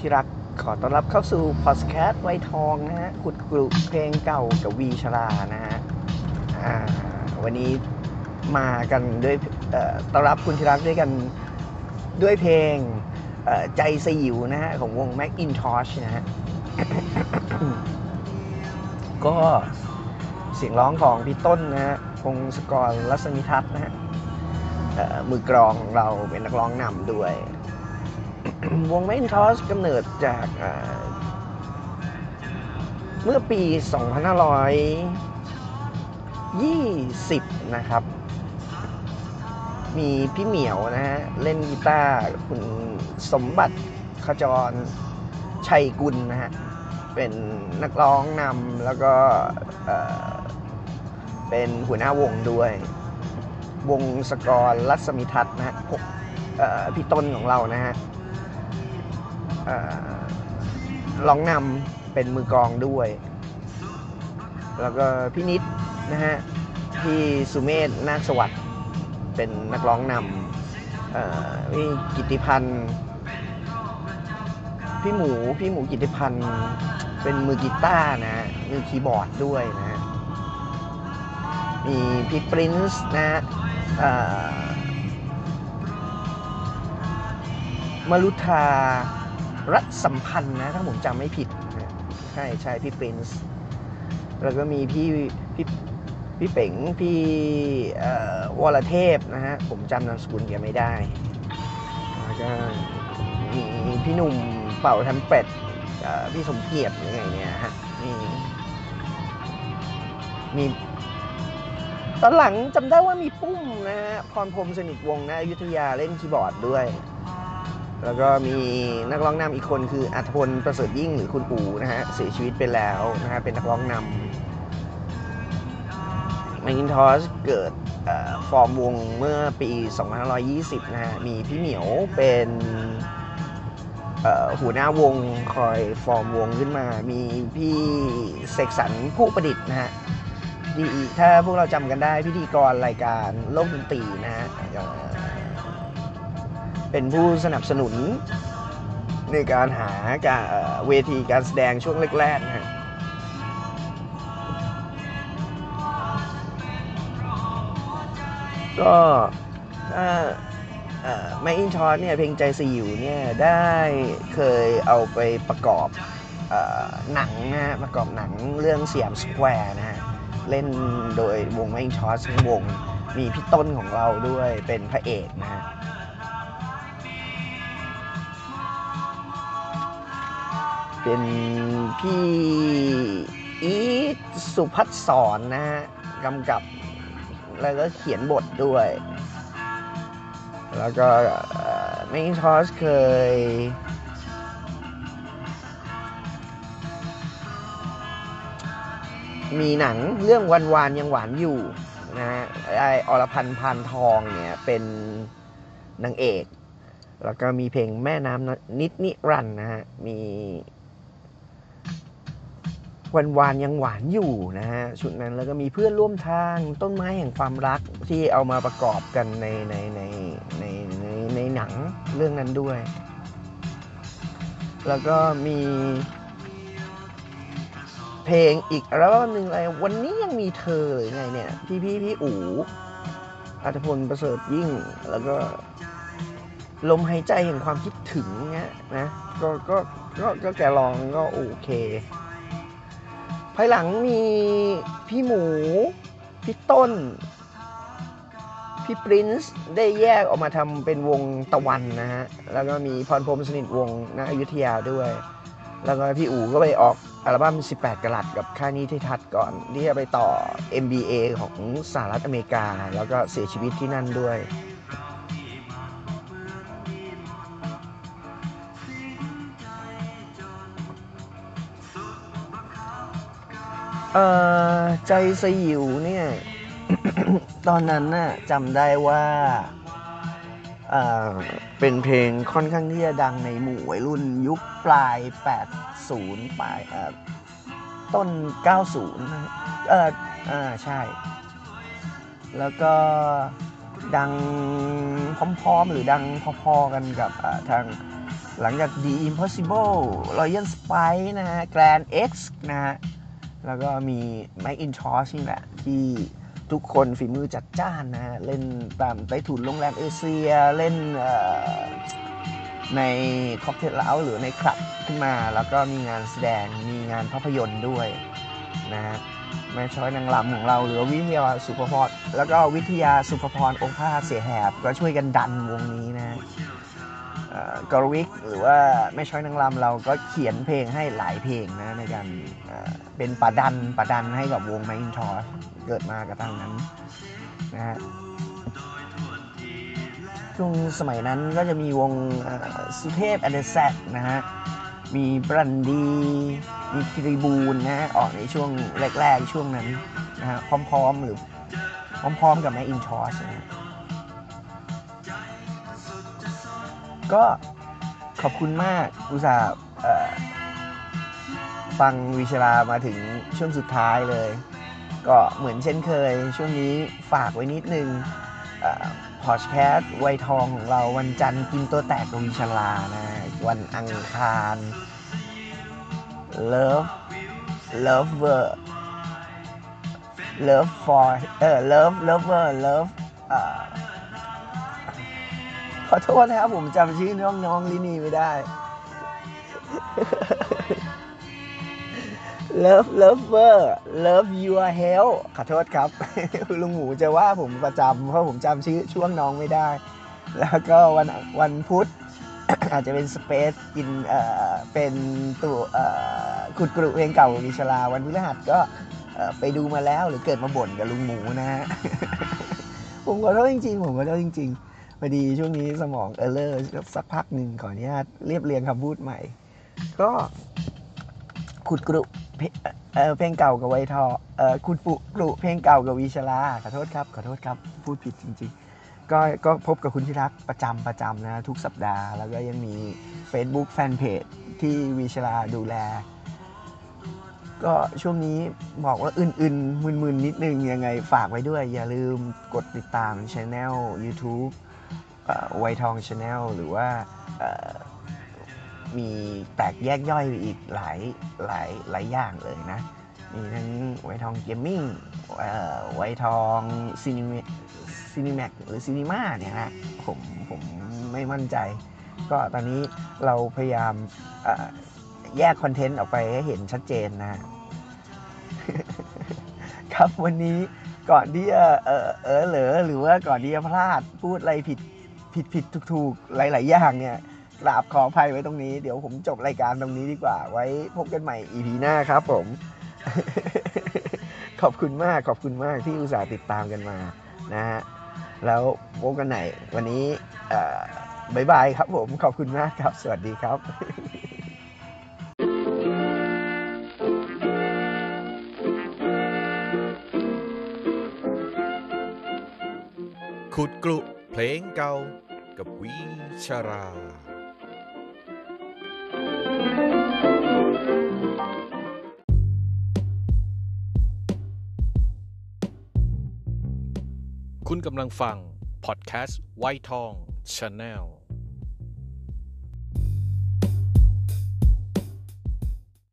ที่รักขอต้อนรับเข้าสู่พอดแคสต์ไวทองนะฮะขุดกลุ่เพลงเก่ากับวีชรานะฮะวันนี้มากันด้วยต้อนรับคุณที่รักด้วยกันด้วยเพลงใจสยิวนะฮะของวง Macintosh นะฮะก็เสียงร้องของพี่ต้นนะฮะพงศกรรัศมิทัศน์นะฮะมือกลองของเราเป็นนักร้องนำด้วย วงแมนทอสกำเนิดจากเมื่อปี 2520 นะครับ มีพี่เหมียวนะฮะ เล่นกีตาร์คุณสมบัติขจรชัยกุลนะฮะ เป็นนักร้องนำแล้วก็เป็นหัวหน้าวงด้วย วงสกรรัศมิทัศน์นะฮะพี่ต้นของเรานะฮะ ร้องนำเป็นมือกองด้วย แล้วก็พี่นิดนะฮะพี่สุเมธนาคสวัสดิ์เป็นนักร้องนำอ่อพี่กิติพันธ์พี่หมูพี่หมูกิติพันธ์เป็นมือกีตาร์นะมือคีย์บอร์ดด้วยนะมีพี่ปรินซ์นะอ่อมารุธา รัตสัมพันธ์นะถ้าผมจำไม่ผิดใช่ใช่พี่ปรินซ์แล้วก็มีพี่พี่พี่เป๋งพี่วรเทพนะฮะผมจำนามสกุลแกไม่ได้แล้วก็มีพี่หนุ่มเป่าทำเป็ดพี่สมเกียรติอะไรอย่างเงี้ยฮะมีมีตอนหลังจำได้ว่ามีปุ้มนะฮะพรพรมสนิทวงนะอยุธยาเล่นคีย์บอร์ดด้วย แล้วก็มีนักร้องนำอีกคนคืออัธพลประเสริฐยิ่งหรือคุณอูนะฮะเสียชีวิตไปแล้วนะฮะเป็นนักร้องนำแมกินทอสเกิดฟอร์มวงเมื่อปี 2520 นะฮะมีพี่เหมียวเป็นหัวหน้าวงคอยฟอร์มวงขึ้นมา มีพี่เสกสรรผู้ประดิษฐ์นะฮะดีถ้าพวกเราจำกันได้พิธีกรรายการโลกดนตรีนะฮะ เป็นผู้สนับสนุน ในการหาการเวทีการแสดงช่วงแรกๆนะก็ถ้าแมคอินทอชเนี่ยเพลงใจสยิวเนี่ยได้เคยเอาไปประกอบอหนังนะฮะประกอบหนังเรื่องสยามสแควร์นะฮะเล่นโดยวงแมคอินทอชทั้งวงมีพี่ต้นของเราด้วยเป็นพระเอกนะฮะ เป็นพี่อีทสุพัฒน์สอนนะฮะกำกับแล้วก็เขียนบทด้วย แล้วก็แม c นทอสเคย มีหนังเรื่องวันวานยังหวานอยู่นะฮะไออรพันธ์พานทองเนี่ยเป็นนางเอก แล้วก็มีเพลงแม่น้ำนิดนิรันนะฮะ มี วันวานยังหวานอยู่นะฮะชุดนั้นแล้วก็มีเพื่อนร่วมทางต้นไม้แห่งความรักที่เอามาประกอบกันในในในในในในหนังเรื่องนั้นด้วย แล้วก็มีเพลงอีกอัลบั้มหนึ่งอะไรวันนี้ยังมีเธอเลยไงเนี่ย พี่พี่พี่อู๋อัตพลประเสริฐยิ่ง แล้วก็ลมหายใจแห่งความคิดถึงเงี้ยนะก็ก็ก็ก็แกลองก็โอเค ภายหลังมีพี่หมู พี่ต้น พี่ปรินซ์ได้แยกออกมาทำเป็นวงตะวันนะฮะ แล้วก็มีพรพรมสนิทวงศ์ณอยุธยาด้วย แล้วก็พี่อู๋ก็ไปออกอัลบั้ม 18กะลัดกับค่ายนี้ที่ทัดก่อน ที่จะไปต่อ MBA ของสหรัฐอเมริกา แล้วก็เสียชีวิตที่นั่นด้วย เอ่อใจสยิวเนี่ย ตอนนั้นน่ะจำได้ว่าเอ่อเป็นเพลงค่อนข้างที่จะดังในหมู่วัยรุ่นยุคปลาย 80 ปลายเอ่อต้น 90นะเอออ่าใช่ แล้วก็ดังพร้อมๆ หรือดังพอๆ กันกับอ่ทางหลังจาก The Impossible Royal Spike นะฮะ Grand X นะฮะ แล้วก็มี Mac i n t o s h นี่แหละ ที่ทุกคนฝีมือจัดจ้านนะฮะ เล่นตามใต้ถุนโรงแรมเอเชีย เล่นในค็อกเทลเล้าหรือในคลับขึ้นมา แล้วก็มีงานแสดงมีงานภาพยนตร์ด้วยนะฮะแม่ช้อยนางลำของเราหรือวิทยาสุภพรแล้วก็วิทยาสุภพรองค์พาเสียแหบก็ช่วยกันดันวงนี้นะ กรวิกหรือว่าแม่ช้อยนางรำเราก็เขียนเพลงให้หลายเพลงนะในการเเป็นป่าดันป่าดันให้กับวงแมอินทอสเกิดมากระทั่งนั้นนะฮะช่วงสมัยนั้นก็จะมีวงสุเทพอเดอร์แซกนะฮะ มีบรันดี มีคริบูลนะฮะ ออกในช่วงแรกๆช่วงนั้นนะฮะ พร้อมๆ หรือพร้อมๆ กับแมอินทอสนะ ก็ขอบคุณมากอุตส่าห์ฟังวิชาลามาถึงช่วงสุดท้ายเลย ก็เหมือนเช่นเคย ช่วงนี้ฝากไว้นิดนึงพอดแคสต์ไวยทองของเราวันจันทร์กินตัวแตกกับวิชลานะ วันอังคาร Love Lover Love for เออ Love Lover Love เอ่อ ขอโทษนะครับผมจำชื่อน้องๆลินีไม่ได้ Love Lover Love Your Health ขอโทษครับ ลุงหมูจะว่าผมประจำเพราะผมจำชื่อช่วงน้องไม่ได้ แล้วก็วันวันพุธอาจจะเป็นสเปซกินเอ่อเป็นตัวเอ่อขุดกรุเพลงเก่าของมิชลาวันพฤหัสก็ไปดูมาแล้วหรือเกิดมาบ่นกับลุงหมูนะฮะ ผมขอโทษจริงๆ ผมขอโทษจริง ๆ อดีช่วงนี้สมองเออเลอร์สักพักหนึ่งขออนุญาตเรียบเรียงคำพูดใหม่ ก็ขุดกรุเพเอ่อเพลงเก่ากับไวทอเอ่อขุดปุกรุเพลงเก่ากับวิชลาขอโทษครับขอโทษครับพูดผิดจริงๆ ก็ก็พบกับคุณที่รักประจำประจำนะทุกสัปดาห์ แล้วก็ยังมี Facebook Fanpage ที่วีชราดูแล ก็ช่วงนี้บอกว่าอึนๆมึนๆนิดนึงยังไงฝากไว้ด้วย อย่าลืมกดติดตามช anel YouTube ไวทองช anel หรือว่ามีแตกแยกย่อยไปอีกหลายหลายหลายอย่างเลยนะ มีทั้งไวทอง gaming ไวทอง cine cinemax หรือ cinema เนี่ยนะผมผมไม่มั่นใจ ก็ตอนนี้เราพยายามแยกคอนเทนต์ออกไปให้เห็นชัดเจนนะครับวันนี้ก่อนที่จะเออเออเหลอหรือว่าก่อนที่จะพลาดพูดอะไรผิด ผิดผิดถูกถูกหลาย ๆ อย่างเนี่ยกราบขออภัยไว้ตรงนี้เดี๋ยวผมจบรายการตรงนี้ดีกว่า ไว้พบกันใหม่ EP หน้าครับผม ขอบคุณมากขอบคุณมากที่อุตส่าห์ติดตามกันมานะฮะแล้วพบกันไหนวันนี้เอ่อบายบายครับผมขอบคุณมากครับ สวัสดีครับขุดกรุเพลงเก่า กับวิชารา คุณกำลังฟัง พอดแคสต์ไวทองชาแนล